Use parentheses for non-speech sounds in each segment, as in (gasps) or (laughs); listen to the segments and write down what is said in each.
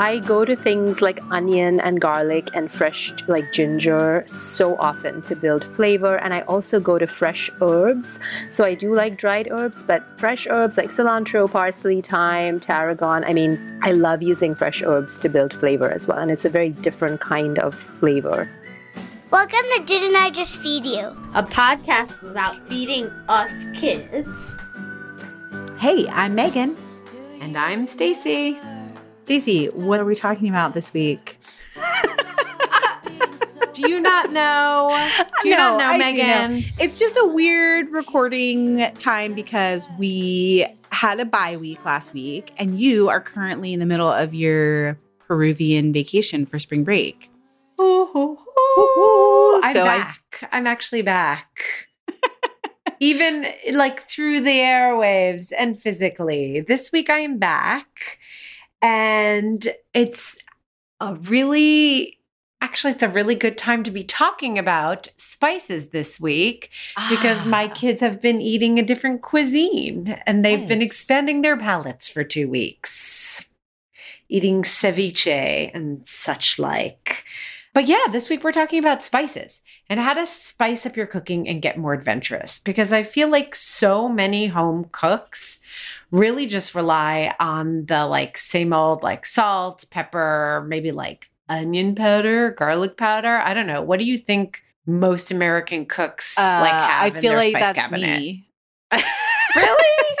I go to things like onion and garlic and fresh like ginger so often to build flavor and I also go to fresh herbs. So I do like dried herbs, but fresh herbs like cilantro, parsley, thyme, tarragon. I mean, I love using fresh herbs to build flavor as well and it's a very different kind of flavor. Welcome to Didn't I Just Feed You? A podcast about feeding us kids. Hey, I'm Megan. And I'm Stacy. Stacy, what are we talking about this week? (laughs) do you not know? Do you no, not know, I Megan? Know. It's just a weird recording time because we had a bye week last week, and you are currently in the middle of your Peruvian vacation for spring break. Ooh, ooh, ooh. I'm so back. I, I'm actually back. (laughs) Even like through the airwaves and physically. This week I am back and it's a really actually it's a really good time to be talking about spices this week ah. because my ah. kids have been eating a different cuisine and they've been expanding their palates for 2 weeks eating ceviche and such like but yeah, this week we're talking about spices and how to spice up your cooking and get more adventurous because I feel like so many home cooks really just rely on the like same old like salt, pepper, maybe like onion powder, garlic powder. I don't know. What do you think most American cooks uh, like have I feel like that's cabinet? me. really? (laughs)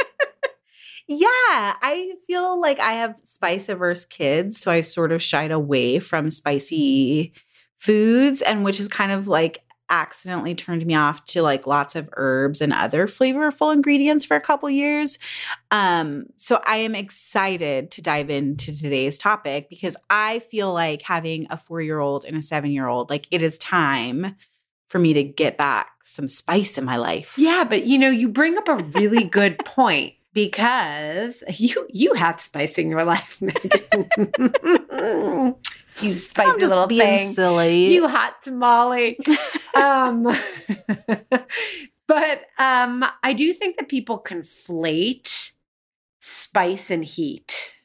Yeah, I feel like I have spice averse kids, so I sort of shied away from spicy foods, and which is kind of like accidentally turned me off to like lots of herbs and other flavorful ingredients for a couple years. Um, so I am excited to dive into today's topic because I feel like having a four year old and a seven year old, like it is time for me to get back some spice in my life. Yeah, but you know, you bring up a really good (laughs) point because you you have spice in your life, Megan. (laughs) you spicy I'm just little being thing. silly. You hot tamale. (laughs) um, (laughs) but um, I do think that people conflate spice and heat.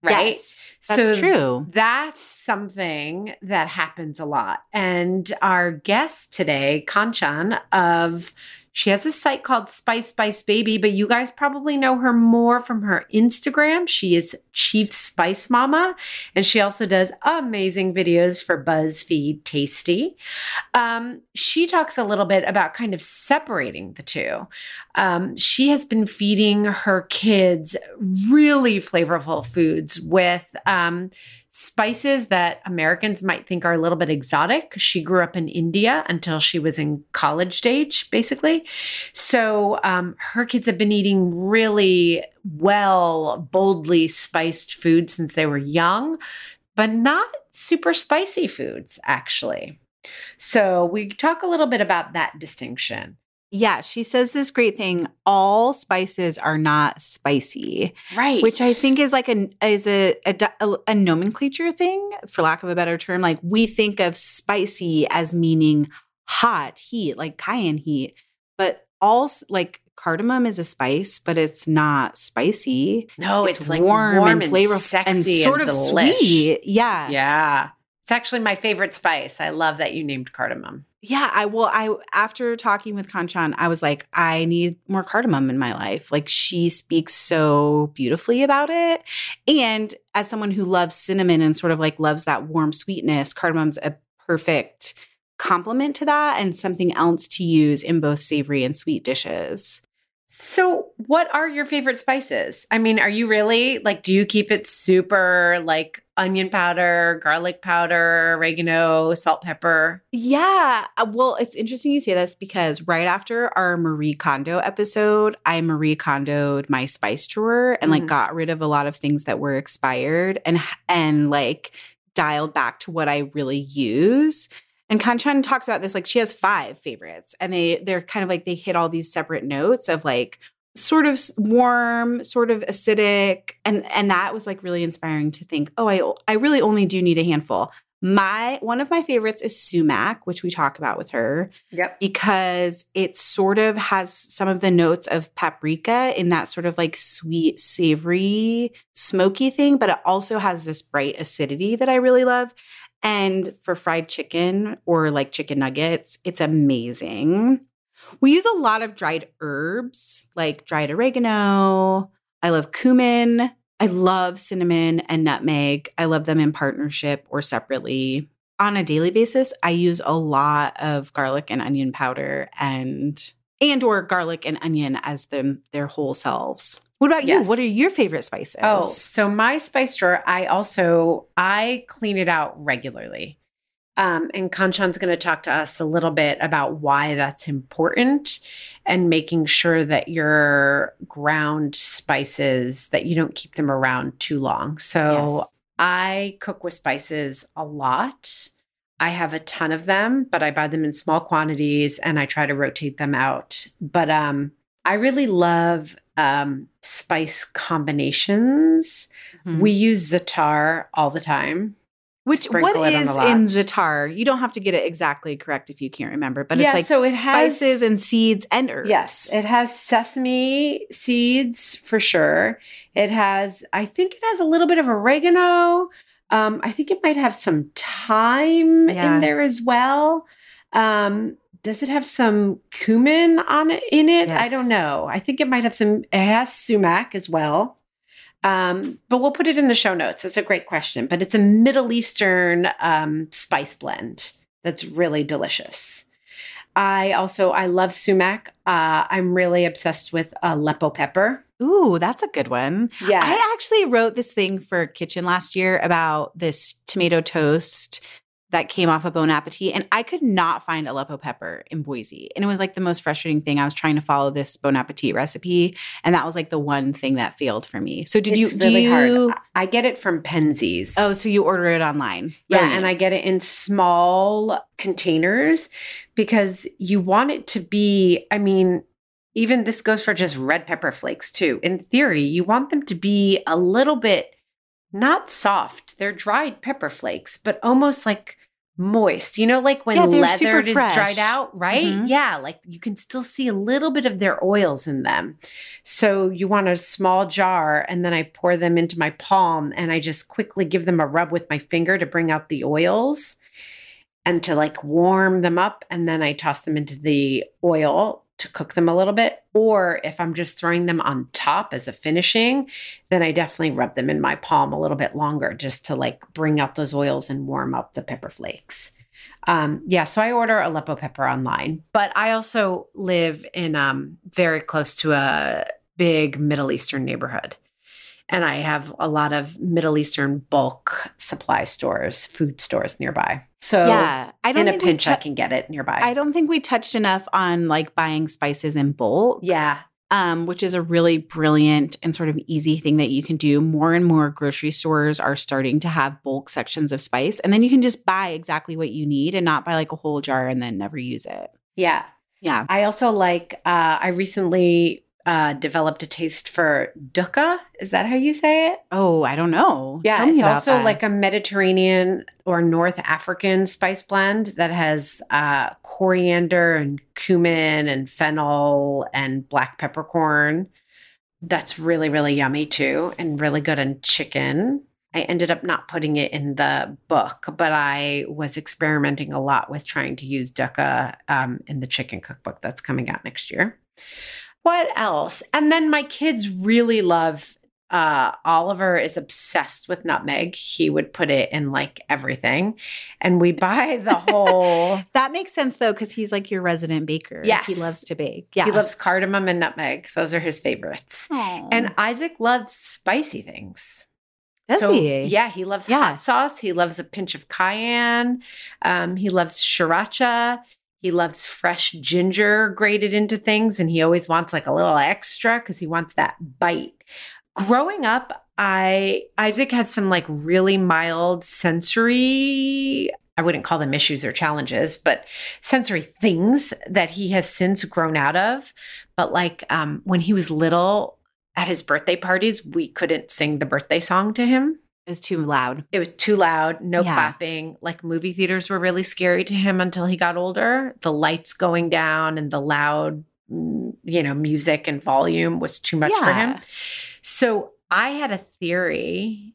Right? Yes, that's so true. That's something that happens a lot. And our guest today, Kanchan of she has a site called Spice Spice Baby, but you guys probably know her more from her Instagram. She is Chief Spice Mama, and she also does amazing videos for BuzzFeed Tasty. Um, she talks a little bit about kind of separating the two. Um, she has been feeding her kids really flavorful foods with um, spices that Americans might think are a little bit exotic. She grew up in India until she was in college age, basically. So um, her kids have been eating really well, boldly spiced food since they were young, but not super spicy foods, actually. So we talk a little bit about that distinction. Yeah, she says this great thing. All spices are not spicy, Right. which I think is like a is a, a a nomenclature thing, for lack of a better term. Like we think of spicy as meaning hot, heat, like cayenne heat, but all like cardamom is a spice, but it's not spicy. no, it's, it's, like warm, and flavorful sexy and sort of delish. sweet. Yeah. Yeah. It's actually my favorite spice. I love that you named cardamom. Yeah, I will. I after talking with Kanchan, I was like, I need more cardamom in my life. Like she speaks so beautifully about it, and as someone who loves cinnamon and sort of like loves that warm sweetness, cardamom's a perfect complement to that, and something else to use in both savory and sweet dishes. So, what are your favorite spices? I mean, are you really like, do you keep it super like onion powder, garlic powder, oregano, salt, pepper? Yeah. uh, Well, it's interesting you say this because right after our Marie Kondo episode, I Marie Kondoed my spice drawer and like Mhm. got rid of a lot of things that were expired and and like dialed back to what I really use. And Kanchan talks about this like she has five favorites and they they're kind of like they hit all these separate notes of like sort of warm, sort of acidic and and that was like really inspiring to think, "Oh, I I really only do need a handful." My one of my favorites is sumac, which we talk about with her Yep. because it sort of has some of the notes of paprika in that sort of like sweet, savory, smoky thing, but it also has this bright acidity that I really love. And for fried chicken or like chicken nuggets, it's amazing. We use a lot of dried herbs like dried oregano. I love cumin. I love cinnamon and nutmeg. I love them in partnership or separately on a daily basis i use a lot of garlic and onion powder and and or garlic and onion as them their whole selves what about Yes. you what are your favorite oh, spices Oh, so my spice drawer, I also I clean it out regularly. Um, and Kanchan's going to talk to us a little bit about why that's important and making sure that your ground spices that you don't keep them around too long. So Yes. I cook with spices a lot. I have a ton of them, but I buy them in small quantities and I try to rotate them out. But um, I really love um, spice combinations. Mhm. We use Zatar all the time. Which what is in zatar you don't have to get it exactly correct if you can't remember but Yeah, it's like so it has- spices and seeds and herbs Yes, it has sesame seeds for sure. It has, I think it has a little bit of oregano. Um, I think it might have some thyme Yeah. in there as well. Um, does it have some cumin on it in it? I don't know. I think it might have some. It has sumac as well. Um, but we'll put it in the show notes. It's a great question, but it's a Middle Eastern um, spice blend that's really delicious. I also I love sumac. Uh, I'm really obsessed with Aleppo pepper. ooh that's a good one Yeah, I actually wrote this thing for Kitchn last year about this tomato toast that came off of Bon Appetit, and I could not find Aleppo pepper in Boise. And it was like the most frustrating thing. I was trying to follow this Bon Appetit recipe, and that was like the one thing that failed for me. So did it's you? do you? hard. I get it from Penzeys. Oh, so you order it online? Yeah, and I get it in small containers because you want it to be, I mean, even this goes for just red pepper flakes too. In theory, you want them to be a little bit not soft. They're dried pepper flakes, but almost like moist. You know, like when Yeah, leathered is fresh. dried out, right? Mhm. Yeah, like you can still see a little bit of their oils in them. So you want a small jar, and then I pour them into my palm and I just quickly give them a rub with my finger to bring out the oils and to like warm them up. And then I toss them into the oil to cook them a little bit. Or if I'm just throwing them on top as a finishing, then I definitely rub them in my palm a little bit longer just to like bring out those oils and warm up the pepper flakes. Um, yeah, so I order Aleppo pepper online, but I also live in um, very close to a big Middle Eastern neighborhood. And I have a lot of Middle Eastern bulk supply stores, food stores nearby. So yeah, I don't in a pinch, I can get it nearby. I don't think we touched enough on like buying spices in bulk. yeah. um, which is a really brilliant and sort of easy thing that you can do. More and more grocery stores are starting to have bulk sections of spice, and then you can just buy exactly what you need and not buy like a whole jar and then never use it. Yeah. Yeah. I also like, uh, I recently uh, developed a taste for dukkha. Is that how you say it? Oh, I don't know. Yeah, Tell me it's also that. like a Mediterranean or North African spice blend that has uh, coriander and cumin and fennel and black peppercorn. That's really, really yummy too, and really good on chicken. I ended up not putting it in the book, but I was experimenting a lot with trying to use dukkha um, in the chicken cookbook that's coming out next year. What else? And then my kids really love uh Oliver is obsessed with nutmeg. He would put it in like everything. And we (laughs) buy the whole that makes sense though, because he's like your resident baker. Yes. he loves to bake. Yeah, he loves cardamom and nutmeg. Those are his favorites. Aw. And Isaac loves spicy things. does so, he? Yeah, he loves Yeah. hot sauce. He loves a pinch of cayenne. Um, he loves sriracha. He loves fresh ginger grated into things, and he always wants like a little extra because he wants that bite. Growing up, I Isaac had some like really mild sensory. I wouldn't call them issues or challenges, but sensory things that he has since grown out of. But like um, when he was little, at his birthday parties, we couldn't sing the birthday song to him. It was too loud. It was too loud, no Yeah. clapping. Like movie theaters were really scary to him until he got older. The lights going down and the loud, mm, you know, music and volume was too much for him. So I had a theory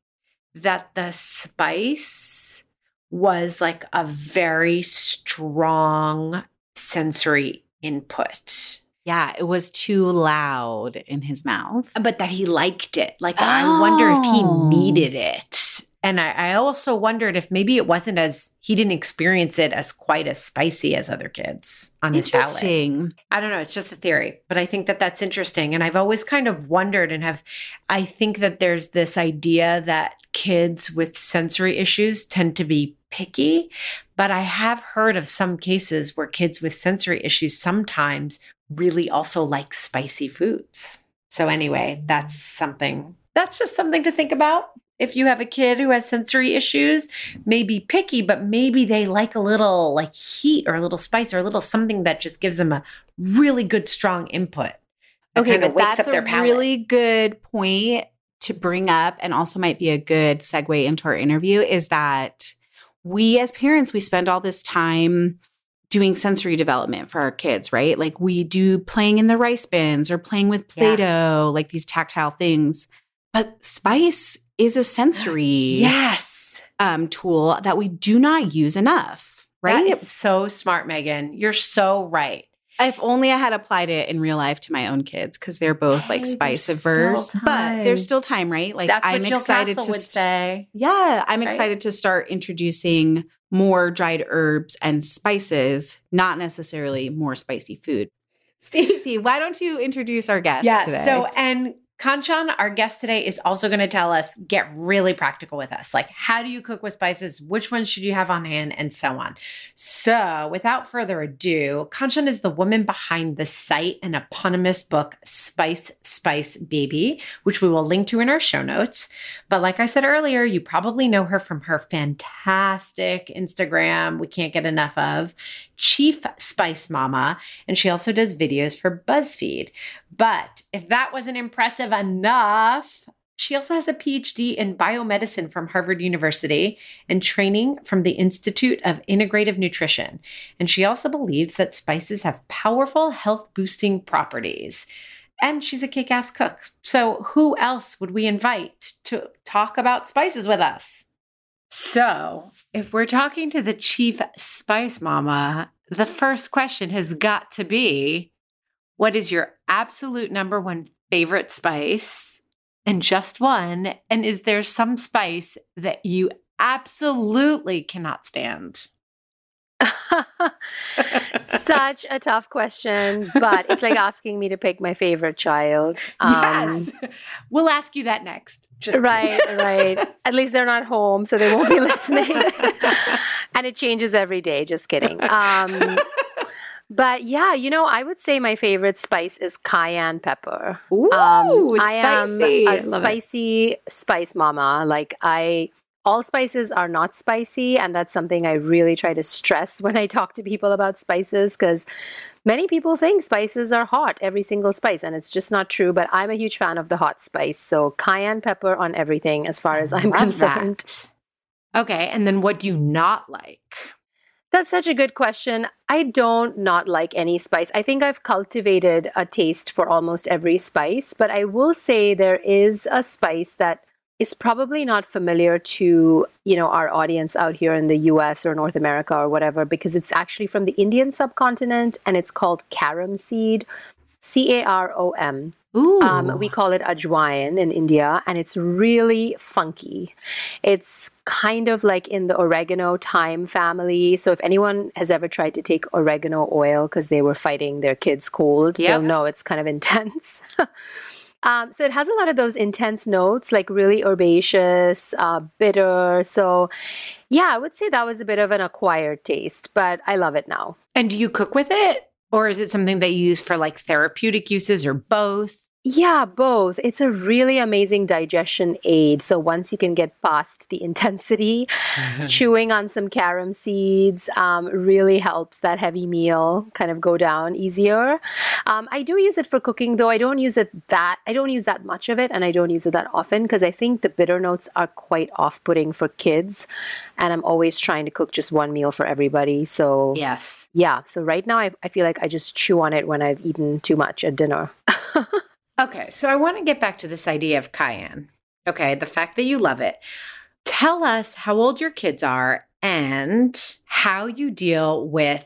that the spice was like a very strong sensory input. Yeah, it was too loud in his mouth. but that he liked it. Like I wonder if Oh. he needed it. And I, I also wondered if maybe it wasn't as he didn't experience it as quite as spicy as other kids on his palate. Interesting. I don't know. It's just a theory, but I think that that's interesting. And I've always kind of wondered and have, I think that there's this idea that kids with sensory issues tend to be picky. But I have heard of some cases where kids with sensory issues sometimes really also like spicy foods. So, anyway, that's something, that's just something to think about. If you have a kid who has sensory issues, maybe picky, but maybe they like a little like heat or a little spice or a little something that just gives them a really good strong input. Okay, but that's a palate. really good point to bring up and also might be a good segue into our interview is that we as parents we spend all this time doing sensory development for our kids, right? Like we do playing in the rice bins or playing with Yeah. play-doh, like these tactile things. But spice is a sensory yes. um, tool that we do not use enough, right? That is so smart, Megan. You're so right. If only I had applied it in real life to my own kids because they're both like spice averse, but there's still time, right? Like That's I'm what Jill excited Castle to would st- say. Yeah, I'm right? excited to start introducing more dried herbs and spices, not necessarily more spicy food. (laughs) Stacey, why don't you introduce our guest Yeah. today? So, and Kanchan, our guest today, is also going to tell us get really practical with us. Like, how do you cook with spices? Which ones should you have on hand? And so on. So, without further ado, Kanchan is the woman behind the site and eponymous book, Spice Spice Baby, which we will link to in our show notes. But like I said earlier, you probably know her from her fantastic Instagram, we can't get enough of, Chief Spice Mama. And she also does videos for BuzzFeed. But if that wasn't impressive enough, she also has a PhD in biomedicine from Harvard University and training from the Institute of Integrative Nutrition. And she also believes that spices have powerful health boosting properties. And she's a kick ass cook. So, who else would we invite to talk about spices with us? So, if we're talking to the chief spice mama, the first question has got to be what is your absolute number one favorite spice? And just one. And is there some spice that you absolutely cannot stand? (laughs) Such a tough question, but it's like (laughs) asking me to pick my favorite child. Um, yes. We'll ask you that next. Just right, right. At least they're not home, so they won't be (laughs) listening. and it changes every day. Just kidding. Um, but yeah, you know, I would say my favorite spice is cayenne pepper. Ooh, um, I am a spicy it. spice mama. Like I all spices are not spicy and that's something i really try to stress when i talk to people about spices because many people think spices are hot every single spice and it's just not true but i'm a huge fan of the hot spice so cayenne pepper on everything as far as i'm concerned that. okay and then what do you not like that's such a good question. I don't not like any spice. I think I've cultivated a taste for almost every spice, but I will say there is a spice that is probably not familiar to you know our audience out here in the US or North America or whatever because it's actually from the Indian subcontinent and it's called carom seed C A R O M um, we call it ajwain in India, and it's really funky. It's kind of like in the oregano thyme family. So if anyone has ever tried to take oregano oil because they were fighting their kids' cold, yep. they'll know it's kind of intense. (laughs) Um, so it has a lot of those intense notes, like really herbaceous, uh, bitter. So, yeah, I would say that was a bit of an acquired taste, but I love it now. And do you cook with it? Or is it something that you use for like therapeutic uses or both? Yeah, both. It's a really amazing digestion aid. So once you can get past the intensity, (laughs) chewing on some carom seeds um, really helps that heavy meal kind of go down easier. Um, I do use it for cooking, though. I don't use it that I don't use that much of it, and I don't use it that often because I think the bitter notes are quite off-putting for kids, and I'm always trying to cook just one meal for everybody. So yes, yeah. So right now, I, I feel like I just chew on it when I've eaten too much at dinner. (laughs) Okay, so I want to get back to this idea of cayenne. Okay, the fact that you love it. Tell us how old your kids are and how you deal with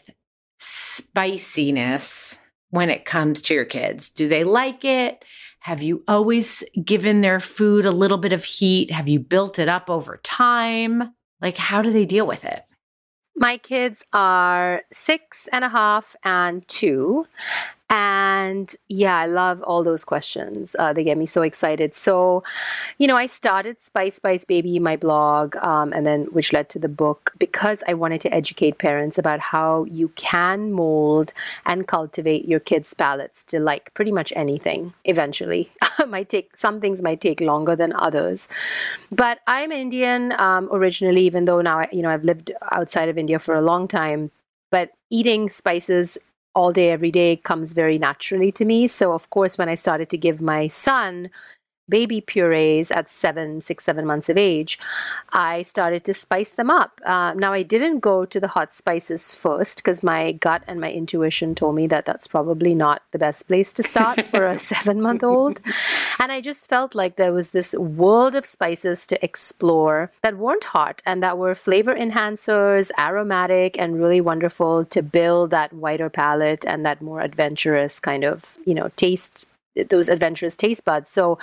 spiciness when it comes to your kids. Do they like it? Have you always given their food a little bit of heat? Have you built it up over time? Like, how do they deal with it? My kids are six and a half and two. And yeah, I love all those questions. Uh, they get me so excited. So, you know, I started Spice Spice Baby, my blog, um, and then which led to the book because I wanted to educate parents about how you can mold and cultivate your kids' palates to like pretty much anything eventually. (laughs) might take some things might take longer than others. But I'm Indian um, originally, even though now you know I've lived outside of India for a long time but eating spices all day, every day comes very naturally to me. So, of course, when I started to give my son baby purees at seven, six, seven months of age, I started to spice them up. Uh, now, I didn't go to the hot spices first because my gut and my intuition told me that that's probably not the best place to start for a (laughs) seven month old. And I just felt like there was this world of spices to explore that weren't hot and that were flavor enhancers, aromatic, and really wonderful to build that whiter palate and that more adventurous kind of, you know, taste those adventurous taste buds. So,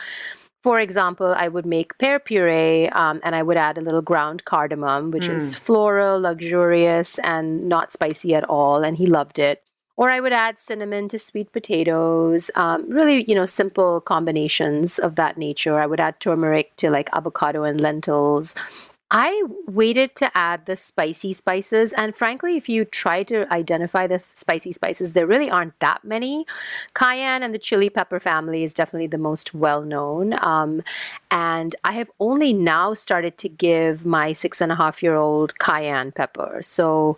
for example, I would make pear puree um, and I would add a little ground cardamom, which mm. is floral, luxurious, and not spicy at all. And he loved it. Or I would add cinnamon to sweet potatoes, um, really, you know, simple combinations of that nature. I would add turmeric to like avocado and lentils. I waited to add the spicy spices. And frankly, if you try to identify the spicy spices, there really aren't that many. Cayenne and the chili pepper family is definitely the most well known. Um, and I have only now started to give my six and a half year old cayenne pepper. So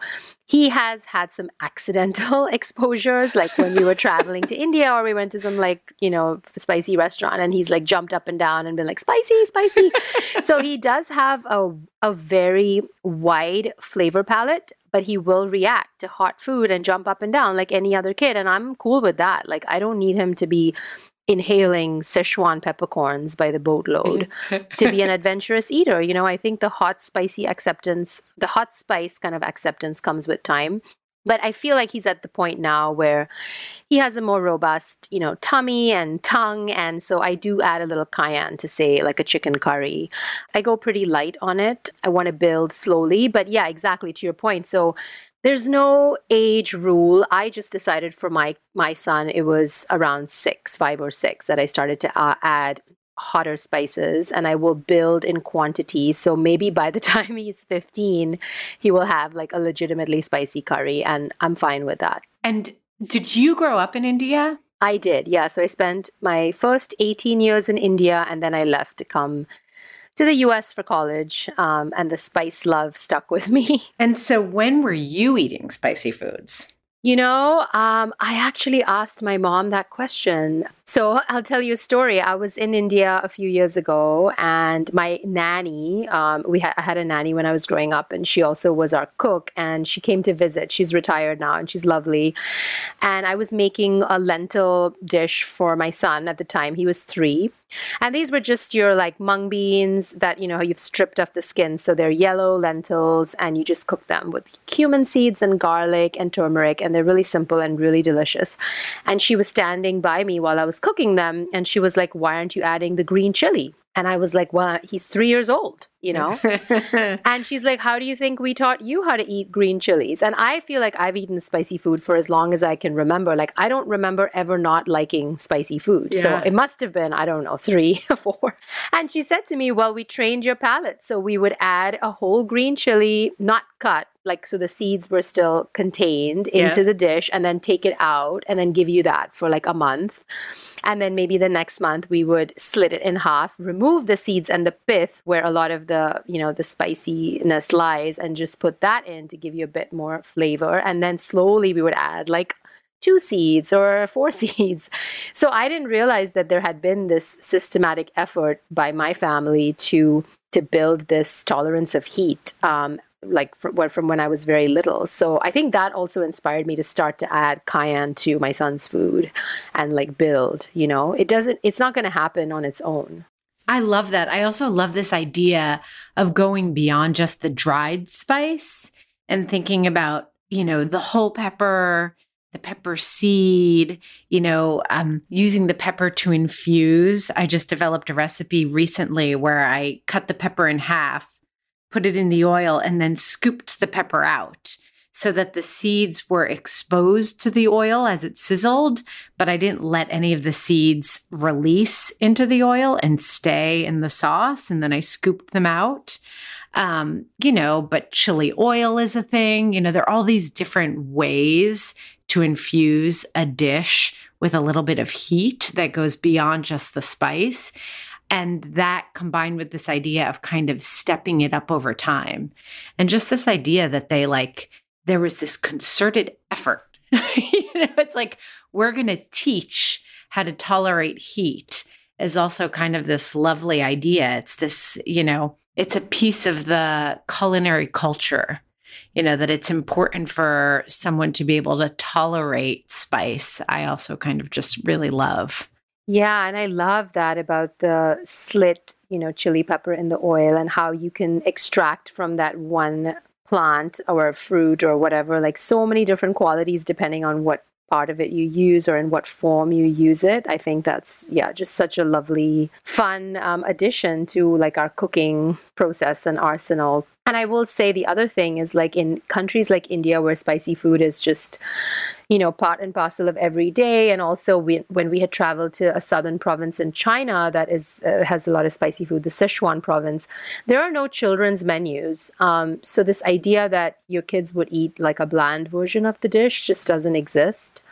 he has had some accidental (laughs) exposures like when we were traveling to india or we went to some like you know spicy restaurant and he's like jumped up and down and been like spicy spicy. So he does have a, a very wide flavor palette but he will react to hot food and jump up and down like any other kid and i'm cool with that. Like i don't need him to be inhaling Szechuan peppercorns by the boatload to be an (laughs) adventurous eater. You know, I think the hot, spicy acceptance, the hot spice kind of acceptance comes with time. But I feel like he's at the point now where he has a more robust, you know, tummy and tongue. And so I do add a little cayenne to say like a chicken curry. I go pretty light on it. I want to build slowly. But yeah, exactly to your point. So There's no age rule. I just decided for my my son it was around 6, 5 or 6 that I started to uh, add hotter spices and I will build in quantity. So maybe by the (laughs) time he's 15, he will have like a legitimately spicy curry and I'm fine with that. And did you grow up in India? I did. Yeah, so I spent my first 18 years in India and then I left to come to the US for college, um, and the spice love stuck with me. (laughs) And so, when were you eating spicy foods? You know, um, I actually asked my mom that question. So I'll tell you a story. I was in India a few years ago, and my nanny, um, we ha- I had a nanny when I was growing up, and she also was our cook. And she came to visit. She's retired now, and she's lovely. And I was making a lentil dish for my son at the time. He was three, and these were just your like mung beans that you know you've stripped off the skin, so they're yellow lentils, and you just cook them with cumin seeds and garlic and turmeric, and they're really simple and really delicious. And she was standing by me while I was cooking them, and she was like, "Why aren't you adding the green chili?" And I was like, well, he's three years old, you know? (laughs) and she's like, how do you think we taught you how to eat green chilies? And I feel like I've eaten spicy food for as long as I can remember. Like, I don't remember ever not liking spicy food. Yeah. So it must have been, I don't know, three or (laughs) four. And she said to me, well, we trained your palate. So we would add a whole green chili, not cut, like so the seeds were still contained into yeah. the dish and then take it out and then give you that for like a month and then maybe the next month we would slit it in half remove the seeds and the pith where a lot of the you know the spiciness lies and just put that in to give you a bit more flavor and then slowly we would add like two seeds or four (laughs) seeds. So I didn't realize that there had been this systematic effort by my family to to build this tolerance of heat um, like from, from when I was very little. So I think that also inspired me to start to add cayenne to my son's food and like build, you know, it doesn't, it's not going to happen on its own. I love that. I also love this idea of going beyond just the dried spice and thinking about, you know, the whole pepper, the pepper seed, you know, um, using the pepper to infuse. I just developed a recipe recently where I cut the pepper in half put it in the oil, and then scooped the pepper out so that the seeds were exposed to the oil as it sizzled, but I didn't let any of the seeds release into the oil and stay in the sauce. And then I scooped them out. Um, you know, but chili oil is a thing. You know, there are all these different ways to infuse a dish with a little bit of heat that goes beyond just the spice. And that combined with this idea of kind of stepping it up over time. And just this idea that they like, there was this concerted effort. (laughs) you know, it's like, we're going to teach how to tolerate heat is also kind of this lovely idea. It's this, you know, it's a piece of the culinary culture, you know, that it's important for someone to be able to tolerate spice. I also kind of just really love. Yeah, and I love that about the slit, you know, chili pepper in the oil and how you can extract from that one plant or fruit or whatever, like so many different qualities depending on what part of it you use or in what form you use it. I think that's, yeah, just such a lovely, fun um, addition to like our cooking process and arsenal and I will say the other thing is like in countries like India, where spicy food is just, you know, part and parcel of every day. And also, we, when we had traveled to a southern province in China that is uh, has a lot of spicy food, the Sichuan province, there are no children's menus. Um, so this idea that your kids would eat like a bland version of the dish just doesn't exist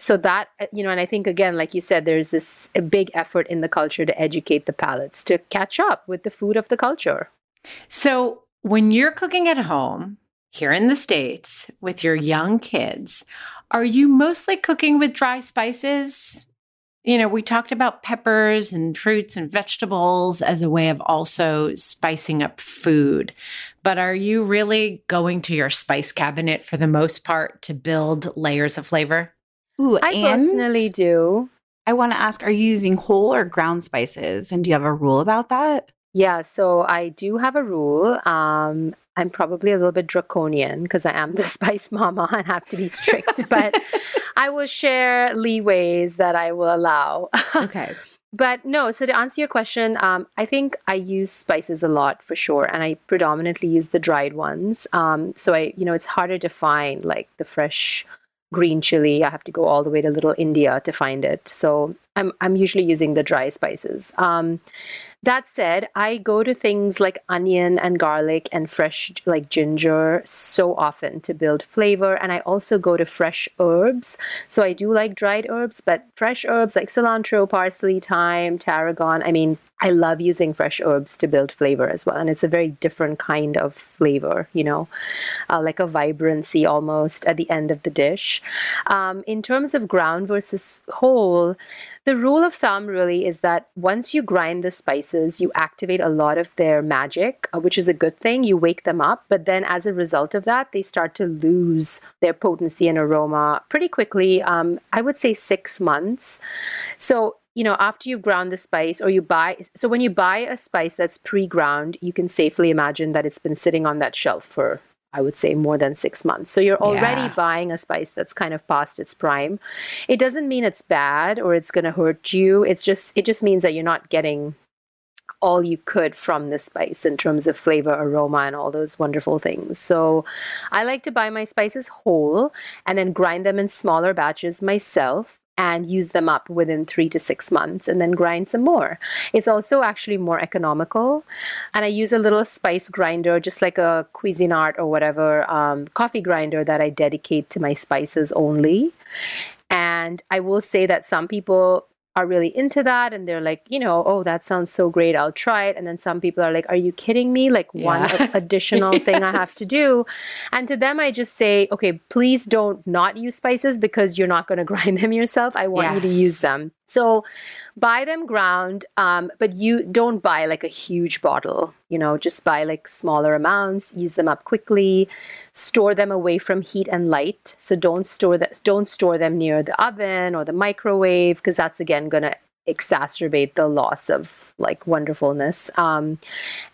so that uh, you know and i think again like you said there's this big effort in the culture to educate the palates to catch up with the food of the culture so when you're cooking at home here in the States with your young kids, are you mostly cooking with dry spices? You know, we talked about peppers and fruits and vegetables as a way of also spicing up food. But are you really going to your spice cabinet for the most part to build layers of flavor? Ooh, I personally do. I want to ask are you using whole or ground spices? And do you have a rule about that? Yeah, so I do have a rule. Um, I'm probably a little bit draconian because I am the (laughs) spice mama and have to be strict, (laughs) but I will share leeways that I will allow. Okay. (laughs) but no, so to answer your question, um, I think I use spices a lot for sure, and I predominantly use the dried ones. Um, so I, you know, it's harder to find like the fresh green chili. I have to go all the way to Little India to find it. So I'm I'm usually using the dry spices. Um, that said, I go to things like onion and garlic and fresh like ginger so often to build flavor. And I also go to fresh herbs. So I do like dried herbs, but fresh herbs like cilantro, parsley, thyme, tarragon. I mean, I love using fresh herbs to build flavor as well. And it's a very different kind of flavor, you know, uh, like a vibrancy almost at the end of the dish. Um, in terms of ground versus whole, the rule of thumb really is that once you grind the spices, you activate a lot of their magic, uh, which is a good thing. You wake them up. But then as a result of that, they start to lose their potency and aroma pretty quickly. Um, I would say six months. So you know, after you've ground the spice or you buy, so when you buy a spice that's pre ground, you can safely imagine that it's been sitting on that shelf for, I would say, more than six months. So you're already Yeah. buying a spice that's kind of past its prime. It doesn't mean it's bad or it's going to hurt you. It's just, it just means that you're not getting all you could from the spice in terms of flavor, aroma, and all those wonderful things. So I like to buy my spices whole and then grind them in smaller batches myself and use them up within three to six months and then grind some more. It's also actually more economical. And I use a little spice grinder, just like a Cuisinart or whatever um, coffee grinder that I dedicate to my spices only. And I will say that some people are really into that and they're like, you know, oh, that sounds so great. I'll try it. And then some people are like, are you kidding me? Like one Yeah. a- (laughs) additional thing I have to do. And to them, I just say, okay, please don't not use spices because you're not going (laughs) to grind them yourself. I want you to use them. So buy them ground, um, but you don't buy like a huge bottle. You know, just buy like smaller amounts, use them up quickly, store them away from heat and light. So don't store that. Don't store them near the oven or the microwave because that's again going to exacerbate the loss of like wonderfulness. Um,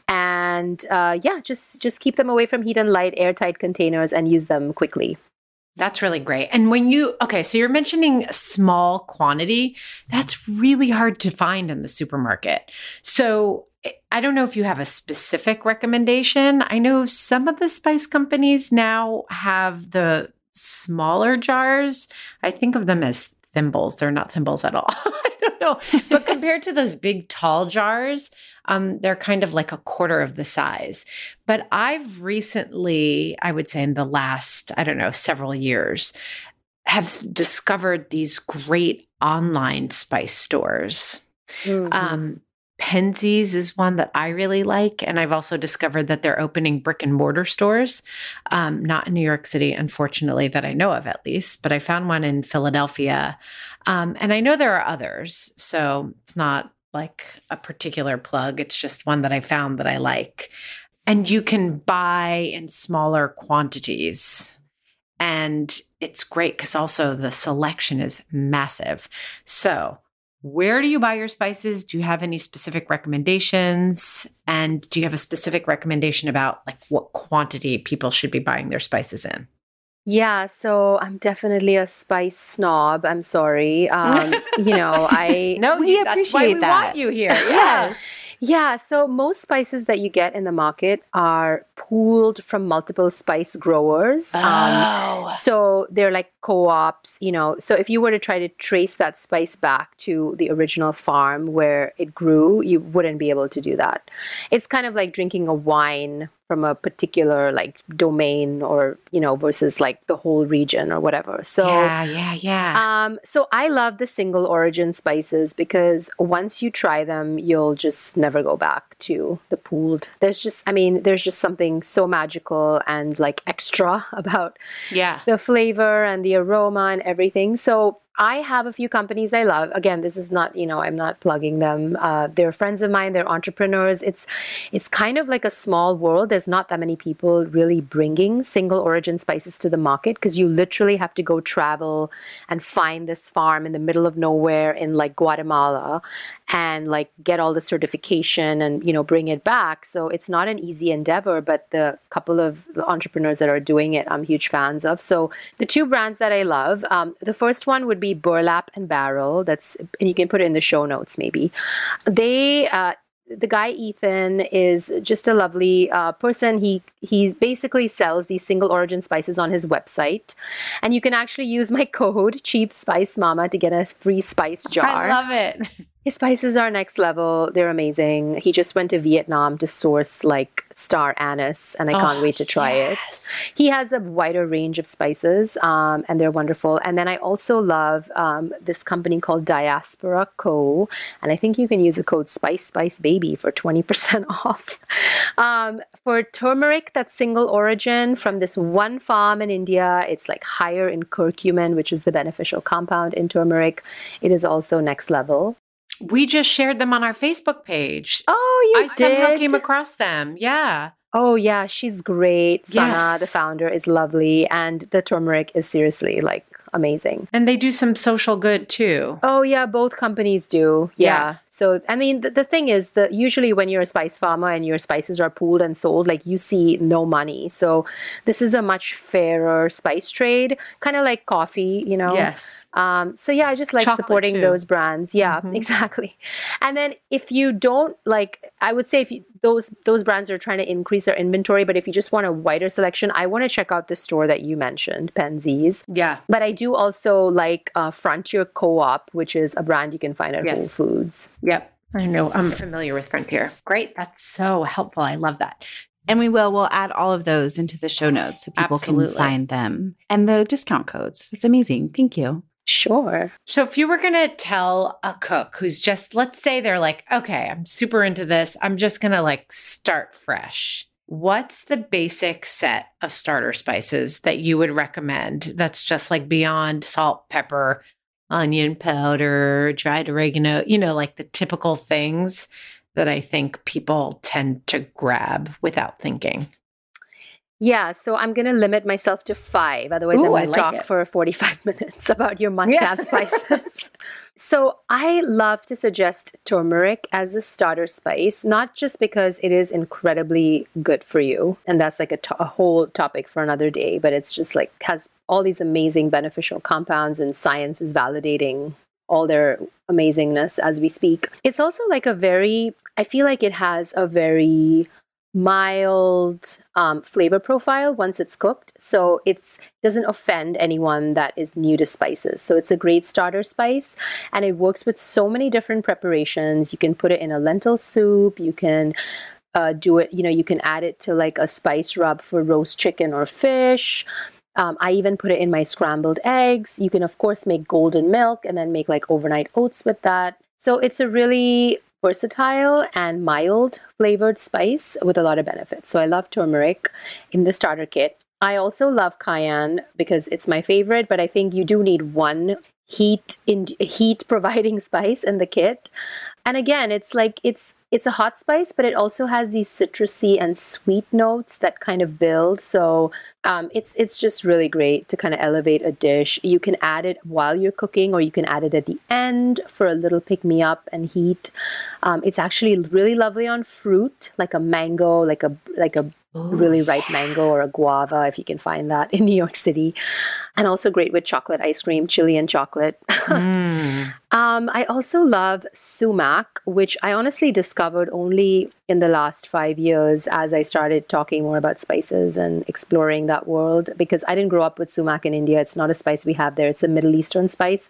and uh, yeah, just just keep them away from heat and light, airtight containers, and use them quickly. That's really great. And when you, okay, so you're mentioning small quantity, that's really hard to find in the supermarket. So I- I don't know if you have a specific recommendation. I know some of the spice companies now have the smaller jars. I think of them as thimbles. They're not thimbles at all. (laughs) I don't know. But (laughs) compared to those big tall jars, um, they're kind of like a quarter of the size. But I've recently, I would say in the last, I don't know, several years, have discovered these great online spice stores. Mm-hmm. Um, Penzeys is one that I really like. And I've also discovered that they're opening brick and mortar stores, um, not in New York City, unfortunately, that I know of at least, but I found one in Philadelphia. Um, and I know there are others. So it's not like a particular plug, it's just one that I found that I like. And you can buy in smaller quantities. And it's great because also the selection is massive. So, where do you buy your spices? Do you have any specific recommendations? And do you have a specific recommendation about like what quantity people should be buying their spices in? Yeah, so I'm definitely a spice snob. I'm sorry. (laughs) Um, you know, I No, We you- that's why appreciate we that. want you here. (laughs) Yes. Yeah, so most spices that you get in the market are pooled from multiple spice growers. Um, oh. so they're like co-ops, you know. So if you were to try to trace that spice back to the original farm where it grew, you wouldn't be able to do that. It's kind of like drinking a wine from a particular like domain or, you know, versus like the whole region or whatever. So yeah, yeah, yeah. um, so I love the single origin spices because once you try them, you'll just never go back to the pooled. There's just, I mean, there's just something so magical and like extra (laughs) about yeah. the flavor and the aroma and everything. So I have a few companies I love. Again, this is not, you know, I'm not plugging them. Uh, they're friends of mine. They're entrepreneurs. It's, it's kind of like a small world. There's not that many people really bringing single origin spices to the market because you literally have to go travel and find this farm in the middle of nowhere in like Guatemala and like get all the certification and you know bring it back so it's not an easy endeavor but the couple of entrepreneurs that are doing it i'm huge fans of so the two brands that i love um, the first one would be be Burlap and Barrel. That's and you can put it in the show notes maybe. They uh, the guy Ethan is just a lovely uh, person. He he basically sells these single origin spices on his website, and you can actually use my (laughs) code Chief Spice Mama to get a free spice jar. I love it. His spices are next level. They're amazing. He just went to Vietnam to source like star anise, and I can't Oh, wait to try it. He has a wider range of spices, um, and they're wonderful. And then I also love um, this company called Diaspora Co. And I think you can use the code Spice Spice Baby for twenty percent (laughs) off. Um, for turmeric that's single origin from this one farm in India, it's like higher in curcumin, which is the beneficial compound in turmeric. It is also next level. We just shared them on our Facebook page. Oh, you I somehow came across them. Yeah. Oh yeah, she's great. Sana, Yes. the founder, is lovely, and the turmeric is seriously like amazing. And they do some social good too. Oh yeah, both companies do. Yeah. Yeah. So I mean, the, the thing is that usually when you're a spice farmer and your spices are pooled and sold, like you see no money. So this is a much fairer spice trade, kind of like coffee, you know. Yes. Um, so yeah, I just like Chocolate, supporting too. those brands. Yeah, Mhm. (laughs) exactly. And then if you don't like, I would say if you, those those brands are trying to increase their inventory, but if you just want a wider selection, I want to check out the store that you mentioned, Penzeys. Yeah. But I do also like uh, Frontier Co-op, which is a brand you can find at Whole Foods. Yep. I know. I'm familiar with Frontier. Great. That's so helpful. I love that. And we will. We'll add all of those into the show notes so people Absolutely. can find them and the discount codes. It's amazing. Thank you. Sure. So, if you were going to tell a cook who's just, let's say they're like, okay, I'm super into this, I'm just going to like start fresh. What's the basic set of starter spices that you would recommend that's just like beyond salt, pepper, onion powder, dried oregano, you know, like the typical things that I think people tend to grab without thinking? Yeah, so I'm going to limit myself to five. Otherwise, I'm Ooh, I going to talk it. for 45 (laughs) minutes about your must have Yeah. (laughs) spices. so, I love to suggest turmeric as a starter spice, not just because it is incredibly good for you, and that's like a to- a whole topic for another day, but it's just like has all these amazing beneficial compounds, and science is validating all their amazingness as we speak. It's also like a very, I feel like it has a very mild um, flavor profile once it's cooked. So it's doesn't offend anyone that is new to spices. So it's a great starter spice and it works with so many different preparations. You can put it in a lentil soup. You can uh, do it you know you can add it to like a spice rub for roast chicken or fish. Um, I even put it in my scrambled eggs. You can, of course, make golden milk and then make like overnight oats with that. So it's a really versatile and mild flavored spice with a lot of benefits. So I love turmeric in the starter kit. I also love cayenne because it's my favorite, but I think you do need one heat in heat providing (laughs) spice in the kit. And again, it's like it's it's a hot spice, but it also has these citrusy and sweet notes that kind of build. So um, it's it's just really great to kind of elevate a dish. You can add it while you're cooking, or you can add it at the end for a little pick me up and heat. Um, it's actually really lovely on fruit, like a mango, like a like a really ripe mango or a guava if you can find that in New York City, and also great with chocolate ice cream, chili and chocolate. Mm. (laughs) Um, I also love sumac, which I honestly discovered only in the last five years as I started talking more about spices and exploring that world because I didn't grow up with sumac in India. It's not a spice we have there, it's a Middle Eastern spice.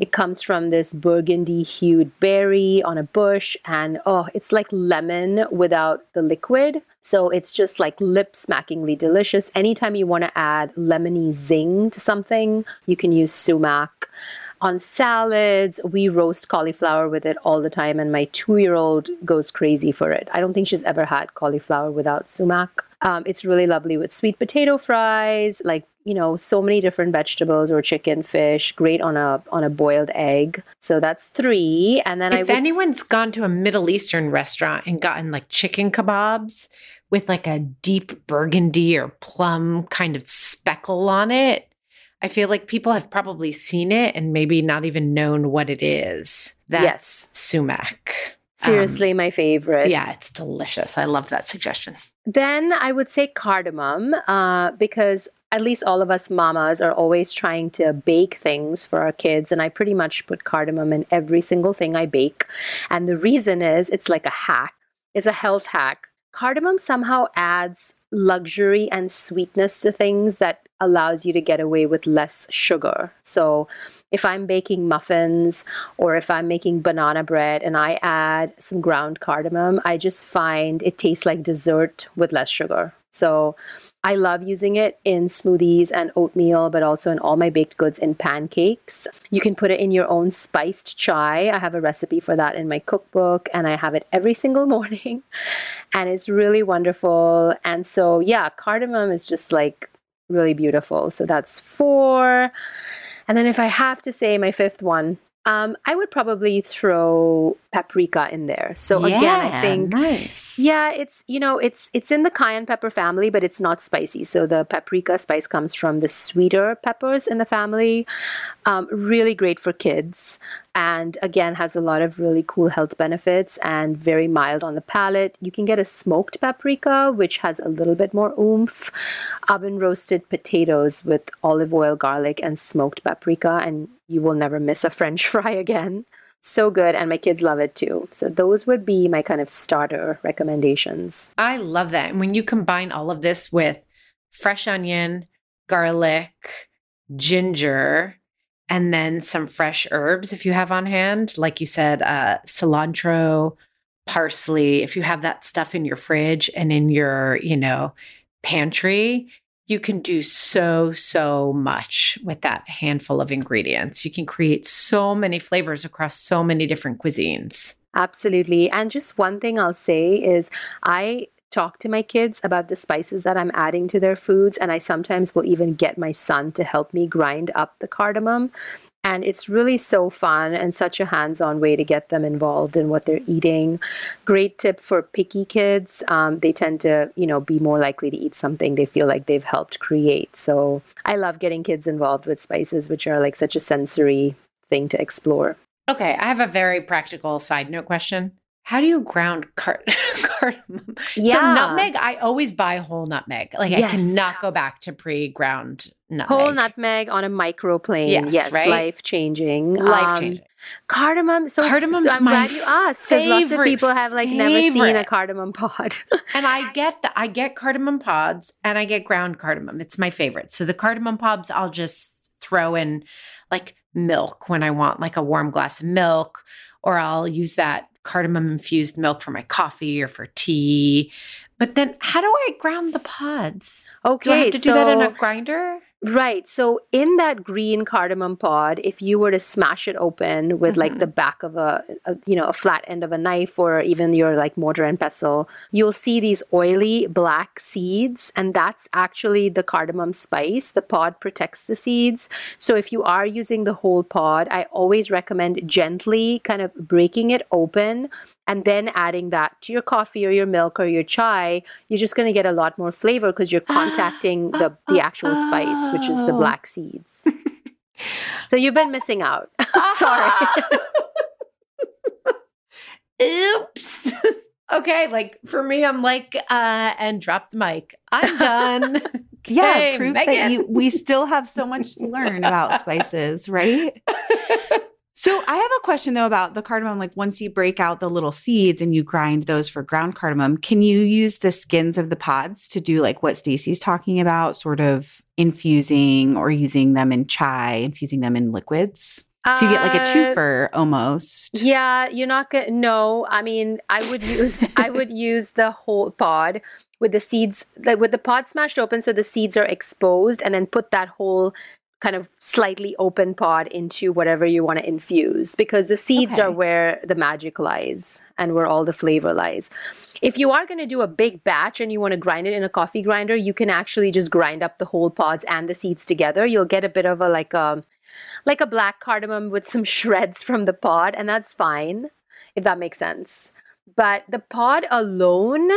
It comes from this burgundy hued berry on a bush, and oh, it's like lemon without the liquid. So it's just like lip smackingly delicious. Anytime you want to add lemony zing to something, you can use sumac. On salads, we roast cauliflower with it all the time, and my two year old goes crazy for it. I don't think she's ever had cauliflower without sumac. Um, it's really lovely with sweet potato fries, like you know, so many different vegetables or chicken, fish. Great on a on a boiled egg. So that's three. And then I if would s- anyone's gone to a Middle Eastern restaurant and gotten like chicken kebabs with like a deep burgundy or plum kind of speckle on it, I feel like people have probably seen it and maybe not even known what it is. That's sumac. Seriously, my favorite. Yeah, it's delicious. I love that suggestion. Then I would say cardamom, uh, because at least all of us mamas are always trying to bake things for our kids. And I pretty much put cardamom in every single thing I bake. And the reason is it's like a hack, it's a health hack. Cardamom somehow adds luxury and sweetness to things that allows you to get away with less sugar. So if I'm baking muffins or if I'm making banana bread and I add some ground cardamom, I just find it tastes like dessert with less sugar. So I love using it in smoothies and oatmeal, but also in all my baked goods in pancakes. You can put it in your own spiced chai. I have a recipe for that in my cookbook, and I have it every (laughs) single morning. And it's really wonderful. And so, yeah, cardamom is just like really beautiful. So that's four. And then if I have to say my fifth one, um, I would probably throw paprika in there. So yeah, again, I think nice. yeah, it's you know it's it's in the cayenne pepper family, but it's not spicy. So the paprika spice comes from the sweeter peppers in the family. Um, really great for kids, and again has a lot of really cool health benefits and very mild on the palate. You can get a smoked paprika, which has a little bit more oomph. Oven roasted potatoes with olive oil, garlic, and smoked paprika, and you will never miss a French (laughs) fry again. So good, and my kids love it too. So, those would be my kind of starter recommendations. I love that. And when you combine all of this with fresh onion, garlic, ginger, and then some fresh herbs if you have on hand, like you said, uh, cilantro, parsley, if you have that stuff in your fridge and in your, you know, pantry, you can do so, so much with that handful of ingredients. You can create so many flavors across so many different cuisines. Absolutely. And just one thing I'll say is I talk to my kids about the spices that I'm adding to their foods. And I sometimes will even get my son to help me grind up the cardamom. And it's really so fun and such a hands on way to get them involved in what they're eating. Great tip for picky kids. Um, they tend to, you know, be more likely to eat something they feel like they've helped create. So I love getting kids involved with spices, which are like such a sensory thing to explore. Okay, I have a very practical side note question. How do you ground car- (laughs) cardamom? So Yeah. nutmeg, I always buy whole nutmeg. Like I cannot go back to pre-ground nutmeg. Whole nutmeg on a microplane. Yes, Yes, right? life changing. Life changing. Um, cardamom. So, Cardamom's so I'm glad you asked because lots of people have like never seen a cardamom pod. (laughs) and I get the I get cardamom pods and I get ground cardamom. It's my favorite. So the cardamom pods I'll just throw in like milk when I want like a warm glass of milk, or I'll use that cardamom infused milk for my coffee or for tea. But then how do I ground the pods? okay, Do I have to do that in a grinder? Right. So in that green cardamom pod, if you were to smash it open with like Mhm. the back of a, a you know a flat end of a knife or even your like mortar and pestle, you'll see these oily black seeds, and that's actually the cardamom spice. The pod protects the seeds. So if you are using the whole pod, I always recommend gently kind of breaking it open and then adding that to your coffee or your milk or your chai. You're just going to get a lot more flavor because you're (gasps) contacting the the actual spice, which is the Oh. black seeds. so you've been missing out. (laughs) (laughs) Sorry. Oops. (laughs) okay, like for me, I'm like, uh, and drop the mic. I'm done. Yeah, Okay, proof that Megan. you we still have so much to learn about spices, right? So I have a question though about the cardamom. Like once you break out the little seeds and you grind those for ground cardamom, can you use the skins of the pods to do like what Stacy's talking about, sort of infusing or using them in chai, infusing them in liquids? So you get like a Uh, twofer almost. Yeah, you're not gonna. No, I mean, I would use (laughs) I would use the whole pod with the seeds, like with the pod smashed open, so the seeds are exposed, and then put that whole kind of slightly open pod into whatever you want to infuse, because the seeds are where the magic lies and where all the flavor lies. If you are going to do a big batch and you want to grind it in a coffee grinder, you can actually just grind up the whole pods and the seeds together. You'll get a bit of a like a like a black cardamom with some (laughs) shreds from the pod, and that's fine if that makes sense. But the pod alone,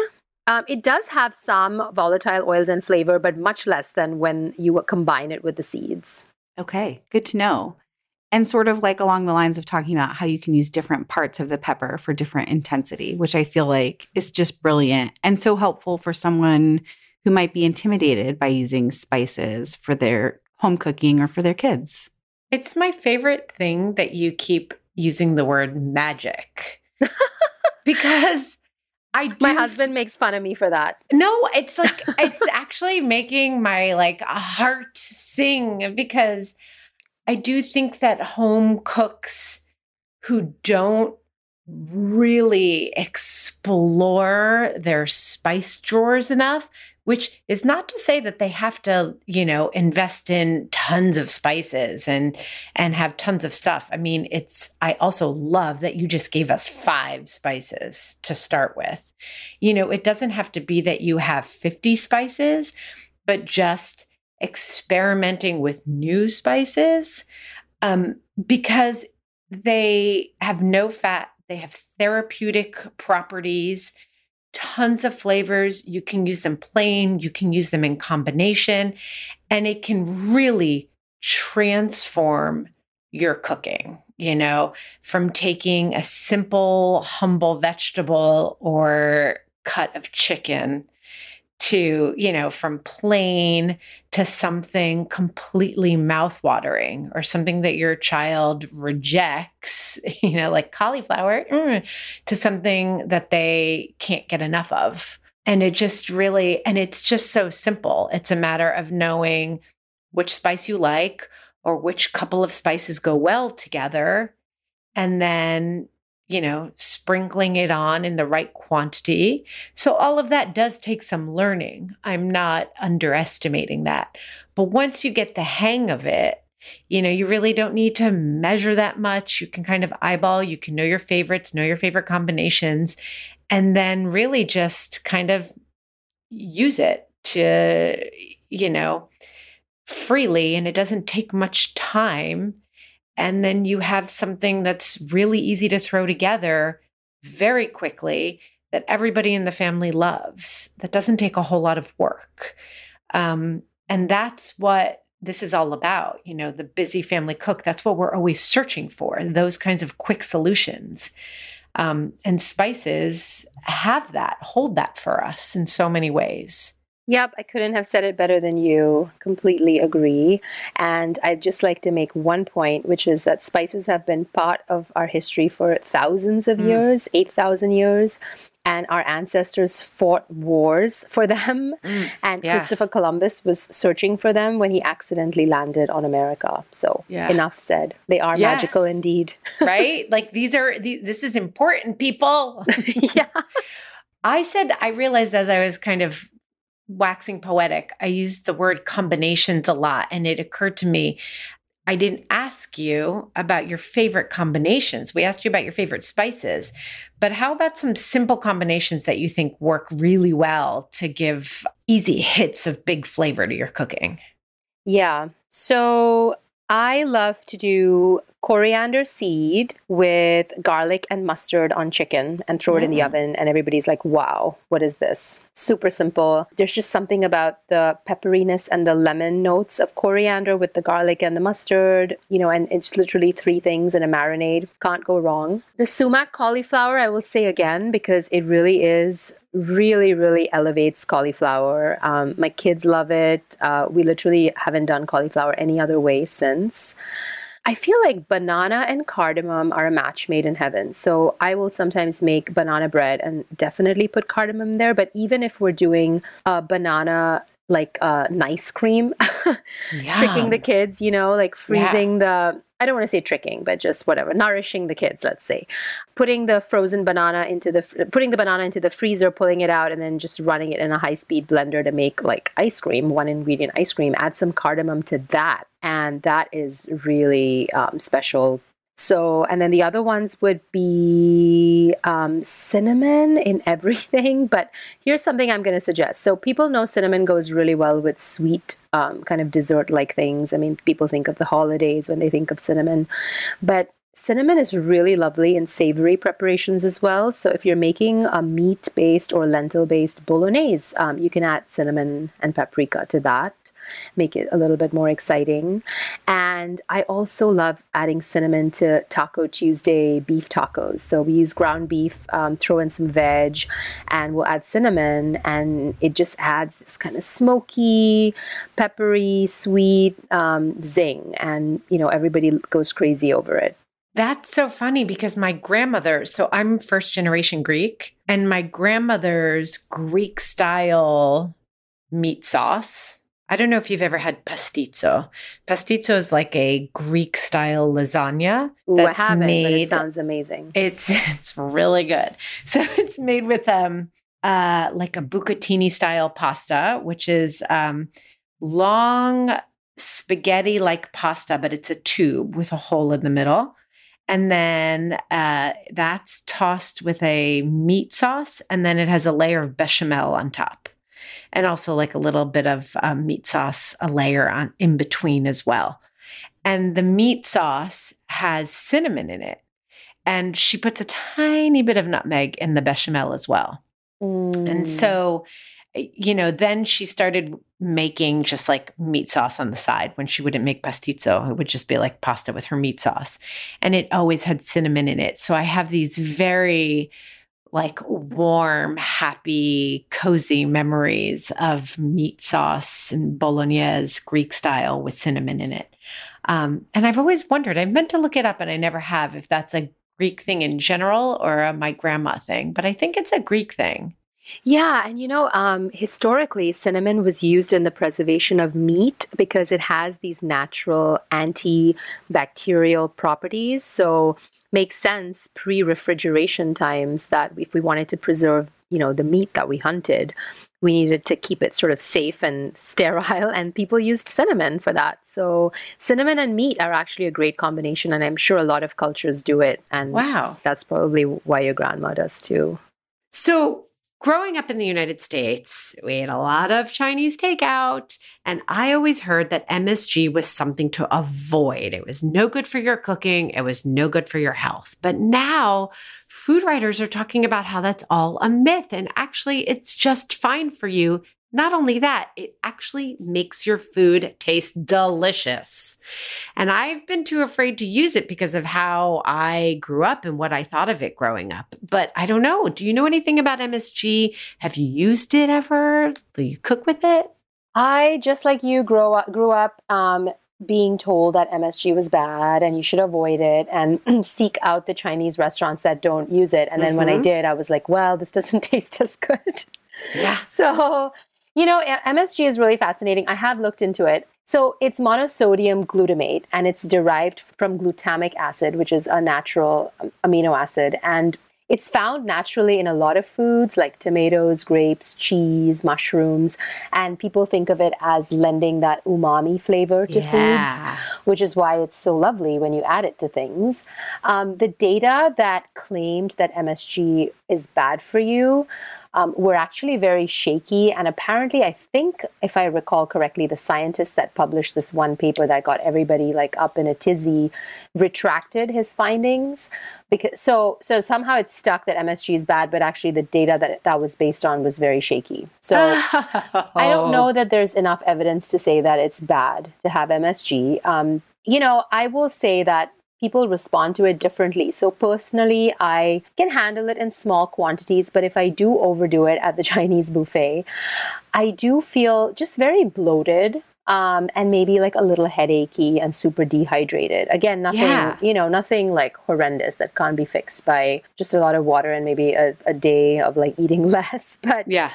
um, it does have some volatile oils and flavor, but much less than when you combine it with the seeds. Okay, good to know. and sort of like along the lines of talking about how you can use different parts of the pepper for different intensity, which I feel like is just brilliant and so helpful for someone who might be intimidated by using spices for their home cooking or for their kids. It's my favorite thing that you keep using the word magic (laughs) because I do My husband makes fun of me for that. No, it's like (laughs) it's actually making my like heart sing because I do think that home cooks who don't really explore their spice drawers enough which is not to say that they have to you know invest in tons of spices and and have tons of stuff. I mean it's i also love that you just gave us five spices to start with. You know it doesn't have to be that you have 50 spices but just experimenting with new spices um, because they have no fat they have therapeutic properties tons of flavors. You can use them plain, you can use them in combination, and it can really transform your cooking. You know, from taking a simple, humble vegetable or cut of chicken to, you know, from plain to something completely mouthwatering or something that your child rejects, (laughs) you know, like cauliflower, mm, to something that they can't get enough of. And it just really, and it's just so simple. It's a matter of knowing which spice you like or which couple of spices go well together. And then you know, sprinkling it on in the right quantity. So, all of that does take some learning. I'm not underestimating that. But once you get the hang of it, you know, you really don't need to measure that much. You can kind of eyeball, you can know your favorites, know your favorite combinations, and then really just kind of use it to, you know, freely. And it doesn't take much time and then you have something that's really easy to throw together very quickly that everybody in the family loves. That doesn't take a whole lot of work. Um, and that's what this is all about. You know, the busy family cook, that's what we're always searching for those kinds of quick solutions. Um, and spices have that, hold that for us in so many ways. Yep, I couldn't have said it better than you. Completely agree. And I'd just like to make one point, which is that spices have been part of our history for thousands of mm. years, 8,000 years. And our ancestors fought wars for them. Mm, and yeah. Christopher Columbus was searching for them when he accidentally landed on America. So, yeah. enough said. They are yes. magical indeed. (laughs) right? Like, these are, these, this is important, people. (laughs) yeah. (laughs) I said, I realized as I was kind of waxing poetic, I used the word combinations a lot. And it occurred to me, I didn't ask you about your favorite combinations. We asked you about your favorite spices, but how about some simple combinations that you think work really well to give easy hits of big flavor to your cooking? Yeah. So I love to do coriander seed with garlic and mustard on chicken and throw it in the mm. oven and everybody's like wow what is this? Super simple. There's just something about the pepperiness and the lemon notes of coriander with the garlic and the mustard you know and it's literally three things in a marinade. Can't go wrong. The sumac cauliflower i will say again because it really is really really elevates cauliflower. Um, my kids love it. Uh, we literally haven't done cauliflower any other way since I feel like banana and cardamom are a match made in heaven. So I will sometimes make banana bread and definitely put cardamom there. But even if we're doing a banana like uh, nice cream, (laughs) tricking the kids, you know, like freezing yeah. the I don't want to say tricking, but just whatever, nourishing the kids, let's say. Putting the frozen banana into the putting the banana into the freezer, pulling it out and then just running it in a high-speed blender to make like ice cream, one ingredient ice cream. Add some cardamom to that, and that is really um, special so, and then the other ones would be um, cinnamon in (laughs) everything. But here's something I'm going to suggest. So, people know cinnamon goes really well with sweet, um, kind of dessert like things. I mean, people think of the holidays when they think of cinnamon. But cinnamon is really lovely in savory preparations as well. So if you're making a meat-based or lentil-based bolognese, um, you can add cinnamon and paprika to that make it a little bit more exciting. And I also love adding cinnamon to Taco Tuesday beef tacos. So we use ground beef, um, throw in some veg, and we'll add cinnamon, and it just adds this kind of smoky, peppery, sweet um, zing. And, you know, everybody goes crazy over it. That's so funny because my grandmother, so I'm first generation Greek, and my grandmother's Greek style meat sauce I don't know if you've ever had pastizo. Pastizo is like a Greek style lasagna Ooh, that's made. it sounds amazing. It's (laughs) it's really good. So (laughs) it's made with um uh like a bucatini style pasta, which is um long spaghetti like pasta, but it's a tube with a hole in the middle. And then uh, that's tossed with a meat sauce, and then it has a layer of bechamel on top and also like a little bit of um, meat sauce, a layer on in between as well. And the meat sauce has cinnamon in it. And she puts a tiny bit of nutmeg in the bechamel as well. Mm. And so, eh, you know, then she started making just like meat sauce on the side when she wouldn't make pastizo. It would just be like pasta with her meat sauce. And it always had cinnamon in it. So I have these very like warm, happy, cozy memories of meat sauce and bolognese Greek style with cinnamon in it. Um, and I've always wondered, I've meant to look it up and I never have, if that's a Greek thing in general or a my grandma thing, but I think it's a Greek thing. Yeah, and you know, um, historically, cinnamon was used in the preservation of meat because it has these natural antibacterial properties. So makes sense pre-refrigeration times that if we wanted to preserve you know the meat that we hunted we needed to keep it sort of safe and sterile and people used cinnamon for that. So cinnamon and meat are actually a great combination and i'm sure a lot of cultures do it and wow. that's probably why your grandma does too. So growing up in the United States, we ate a lot of Chinese takeout, and I always heard that MSG was something to avoid. It was no good for your cooking, it was no good for your health. But now, food writers are talking about how that's all a myth, and actually, it's just fine for you not only that, it actually makes your food taste delicious. And I've been too afraid to use it because of how I grew up and what I thought of it growing up. But I don't know. Do you know anything about MSG? Have you used it ever? Do you cook with it? I just like you grow up grew up um, being told that MSG was bad and you should avoid it and (clears throat) seek out the Chinese restaurants that don't use it. And then mm-hmm. when I mm-hmm. did, I was like, well, this doesn't (laughs) taste as good. Yeah. So you know, MSG is really fascinating. I have looked into it. So it's monosodium glutamate and it's derived from glutamic acid, which is a natural um, amino acid. And it's found naturally in a lot of foods like tomatoes, grapes, cheese, mushrooms, and people think of it as lending that umami flavor to yeah. foods, which is why it's so lovely when you add it to things. Um, the data that claimed that MSG is bad for you um, were actually very shaky. And apparently, I think, if I recall correctly, the scientist that published this one paper that got everybody like up in a tizzy retracted his findings because so so somehow it's stuck that MSG is bad, but actually the data that that was based on was very shaky. So oh. (laughs) I don't know that there's enough evidence to say that it's bad to have MSG. Um, you know, I will say that people respond to it differently. So personally, I can handle it in small quantities, but if I do overdo it at the (laughs) Chinese buffet, I do feel just very bloated. Um, and maybe like a little headachy and super dehydrated. Again, nothing, yeah. you know, nothing like horrendous that can't be fixed by just a lot of water and maybe a, a day of like eating (laughs) less. But yeah.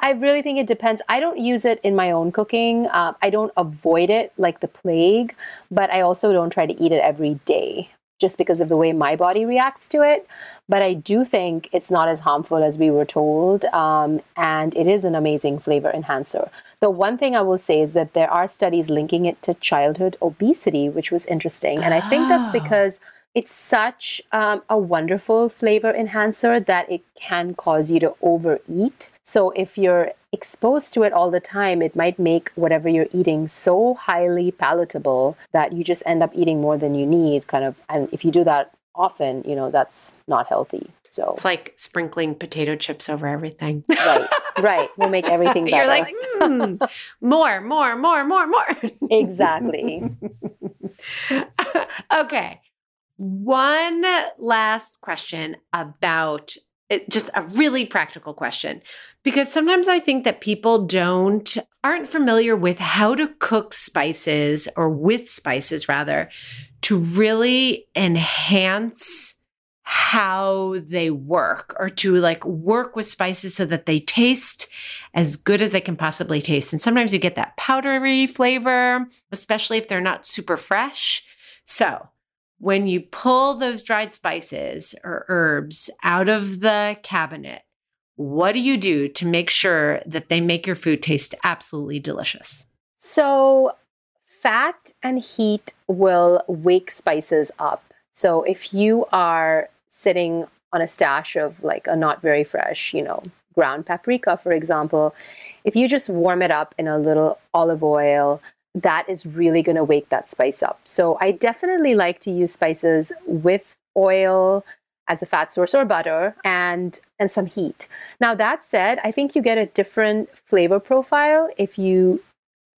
I really think it depends. I don't use it in my own cooking. Uh, I don't avoid it like the plague, but I also don't try to eat it every day just because of the way my body reacts to it. But I do think it's not as harmful as we were told, um, and it is an amazing flavor enhancer. The one thing I will say is that there are studies linking it to childhood obesity, which was interesting. And I think that's ah. because it's such um, a wonderful flavor enhancer that it can cause you to overeat. So if you're exposed to it all the time, it might make whatever you're eating so highly palatable that you just end up eating more than you need, kind of. And if you do that often, you know, that's not healthy. So It's like sprinkling potato chips over everything. right, (laughs) right, we'll make everything better. You're like, "Mm, more, more, more, more, more. exactly. (laughs) (laughs) okay. One last question about it, just a really practical question because sometimes I think that people don't aren't familiar with how to cook spices or with spices rather to really enhance how they work or to like work with spices so that they taste as good as they can possibly taste. And sometimes you get that powdery flavor, especially if they're not super fresh. So, when you pull those dried spices or herbs out of the cabinet, what do you do to make sure that they make your food taste absolutely delicious? So, fat and heat will wake spices up. So, if you are sitting on a stash of like a not very fresh, you know, ground paprika, for example, if you just warm it up in a little olive oil, that is really going to wake that spice up. So, I definitely like to use spices with oil as a fat source or butter and and some heat. Now that said, I think you get a different flavor profile if you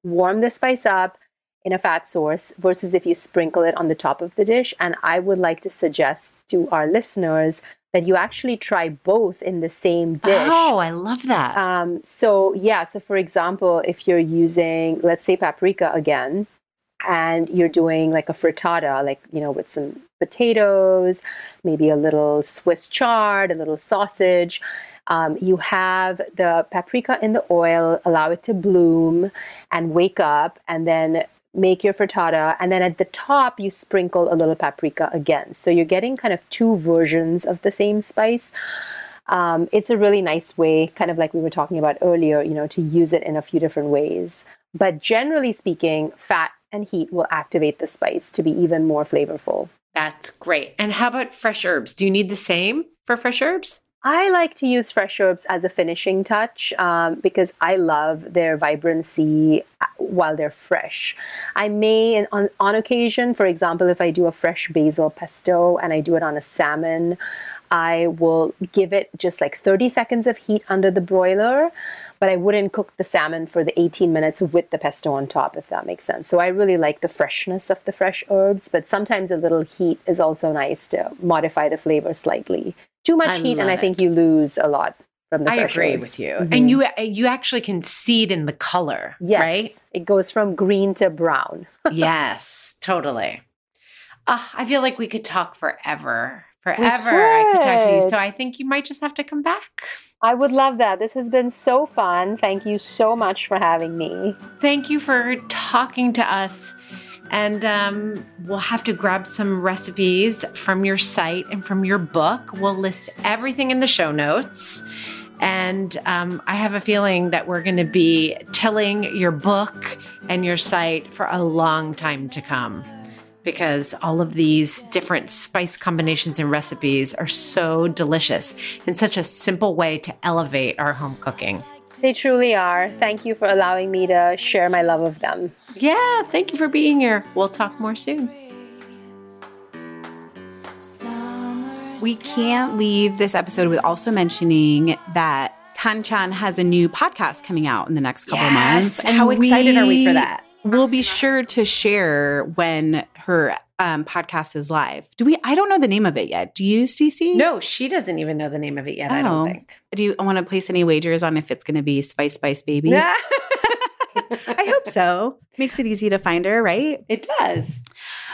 warm the spice up in a fat source versus if you sprinkle it on the top of the dish. And I would like to suggest to our listeners that you actually try both in the same dish. Oh, I love that. Um, so, yeah, so for example, if you're using, let's say, paprika again, and you're doing like a frittata, like, you know, with some potatoes, maybe a little Swiss chard, a little sausage. Um, you have the paprika in the oil, allow it to bloom and wake up, and then make your frittata. And then at the top, you sprinkle a little paprika again. So you're getting kind of two versions of the same spice. Um, it's a really nice way, kind of like we were talking about earlier, you know, to use it in a few different ways. But generally speaking, fat and heat will activate the spice to be even more flavorful. That's great. And how about fresh herbs? Do you need the same for fresh herbs? I like to use fresh herbs as a finishing touch um, because I love their vibrancy uh, while they're fresh. I may, on, on occasion, for example, if I do a fresh basil pesto and I do it on a salmon, I will give it just like 30 seconds of heat under the broiler, but I wouldn't cook the salmon for the 18 minutes with the pesto on top, if that makes sense. So I really like the freshness of the fresh herbs, but sometimes a little heat is also nice to modify the flavor slightly. Too much I heat, and I it. think you lose a lot from the I agree herbs. with you. Mhm. And you you actually can see it in the color, yes, right? it goes from green to brown. (laughs) yes, totally. Ah, I feel like we could talk forever. Forever. I could talk to you. So I think you might just have to come back. I would love that. This has been so fun. Thank you so much for having me. Thank you for talking to us. And um, we'll have to grab some recipes from your site and from your book. We'll list everything in the show notes. And um, I have a feeling that we're going to be tilling your book and your site for a long time to come because all of these different spice combinations and recipes are so delicious and such a simple way to elevate our home cooking. They truly are. Thank you for allowing me to share my love of them. Yeah, thank you for being here. We'll talk more soon. We can't leave this episode with also mentioning that Kanchan has a new podcast coming out in the next couple of months. How excited are we for that? We'll be sure to share when her um, podcast is live. Do we? I don't know the name of it yet. Do you, Stacey? No, she doesn't even know the name of it yet, I Oh. don't think. Do you want to place any wagers on if it's going to be Spice Spice Baby? (laughs) I hope so. Makes it easy to find her, right? It does.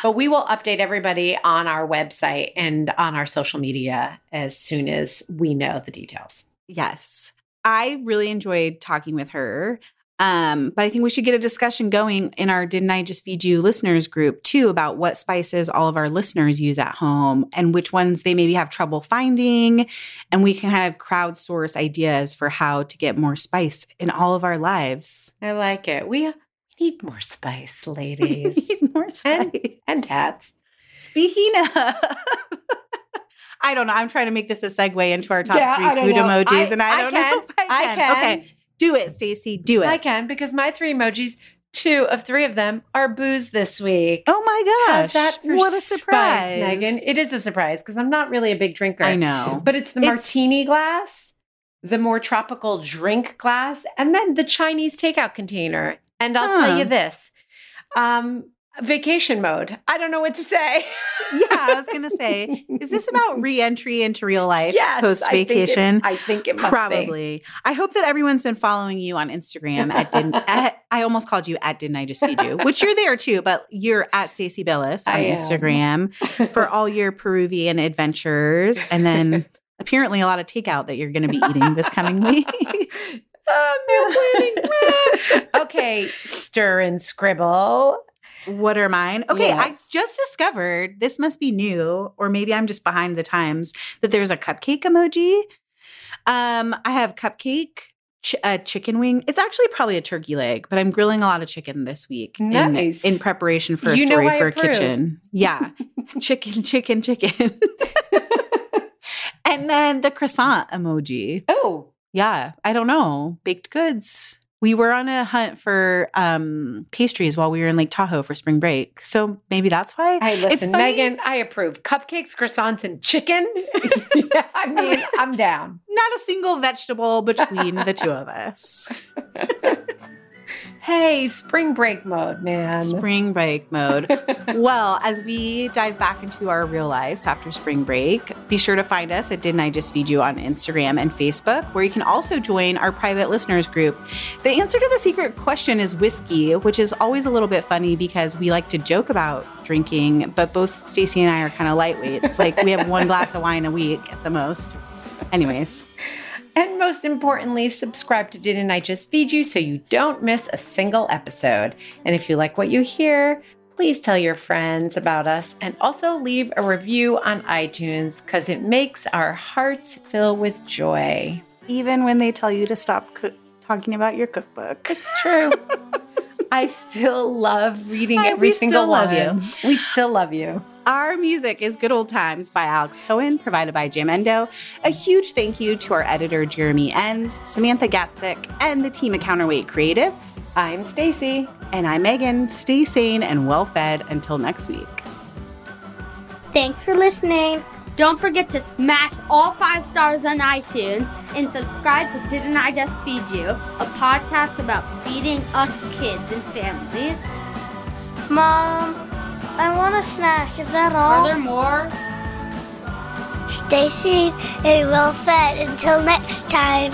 But we will update everybody on our website and on our social media as soon as we know the details. Yes. I really enjoyed talking with her. Um, but I think we should get a discussion going in our Didn't I Just Feed You listeners group too about what spices all of our listeners use at home and which ones they maybe have trouble finding. And we can kind of crowdsource ideas for how to get more spice in all of our lives. I like it. We need more spice, (laughs) We ladies need more spice. and tats. Speaking of, (laughs) I don't know. I'm trying to make this a segue into our top Yeah, three food know. emojis, I- and I I don't (laughs) can. know if I I can. can. Okay, Do it, Stacy. Do it. I can because my three emojis, two of three of them are booze this week. oh my gosh. How's that for what a spice, surprise. Megan? It is a surprise because I'm not really a big drinker. I know. But it's the It's- martini glass, the more tropical drink glass, and then the Chinese takeout container. And I'll tell you this um, vacation mode. I don't know what to say. (laughs) yeah, I was gonna say, is this about (laughs) re-entry into real life yes, post I think it- vacation? I think it must be. Probably. I hope that everyone's been following you on Instagram at didn't (laughs) at, I almost called you at didn't I just feed you, which you're there too, but you're at Stacie Billis on I. Instagram for all your Peruvian adventures, and then apparently a lot of takeout that you're going to be eating this coming week. Uh, meal planning. okay, stir and scribble. What are mine? Okay, I just discovered this must be new, or maybe I'm just behind the times. That there's a cupcake emoji. Um, I have cupcake, ch- a chicken wing. It's actually probably a turkey leg, but I'm grilling a lot of chicken this week in- Nice. in, preparation for a You story for a Kitchn. Yeah, (laughs) chicken, chicken, chicken. (laughs) and then the croissant emoji. Oh, Yeah, I don't know. Baked goods. We were on a hunt for um pastries while we were in Lake Tahoe for spring break. So maybe that's why. I listen, Megan. I approve. Cupcakes, croissants, and chicken. (laughs) yeah, I mean, I'm down. Not a single vegetable between the two of us. (laughs) Hey, spring break mode, man. Spring break mode. (laughs) well, as we dive back into our real lives after spring break, be sure to find us at Didn't I Just Feed You on Instagram and Facebook, where you can also join our private listeners group. The answer to the secret question is whiskey, which is always a little bit funny because we like to joke about drinking, but both Stacey and I are kind of lightweight. It's like we have one (laughs) glass of wine a week at the most. Anyways, And most importantly, subscribe to Didn't I Just Feed You so you don't miss a single episode. And if you like what you hear, please tell your friends about us and also leave a review on iTunes because it makes our hearts fill with joy. even when they tell you to stop cook- talking about your cookbook. It's true. (laughs) I still love reading every we single still love one. We still love you. Our music is Good Old Times by Alex Cohen, provided by Jamendo. A huge thank you to our editor, Jeremy Enns, Samantha Gatzik, and the team at Counterweight Creative. I'm Stacy. And I'm Megan. Stay sane and well fed until next week. Thanks for listening. Don't forget to smash all five stars on iTunes and subscribe to Didn't I Just Feed You, a podcast about feeding us kids and families. Mom, I want a snack. Is that all? Are all? there more? Stay sane and well fed until next time.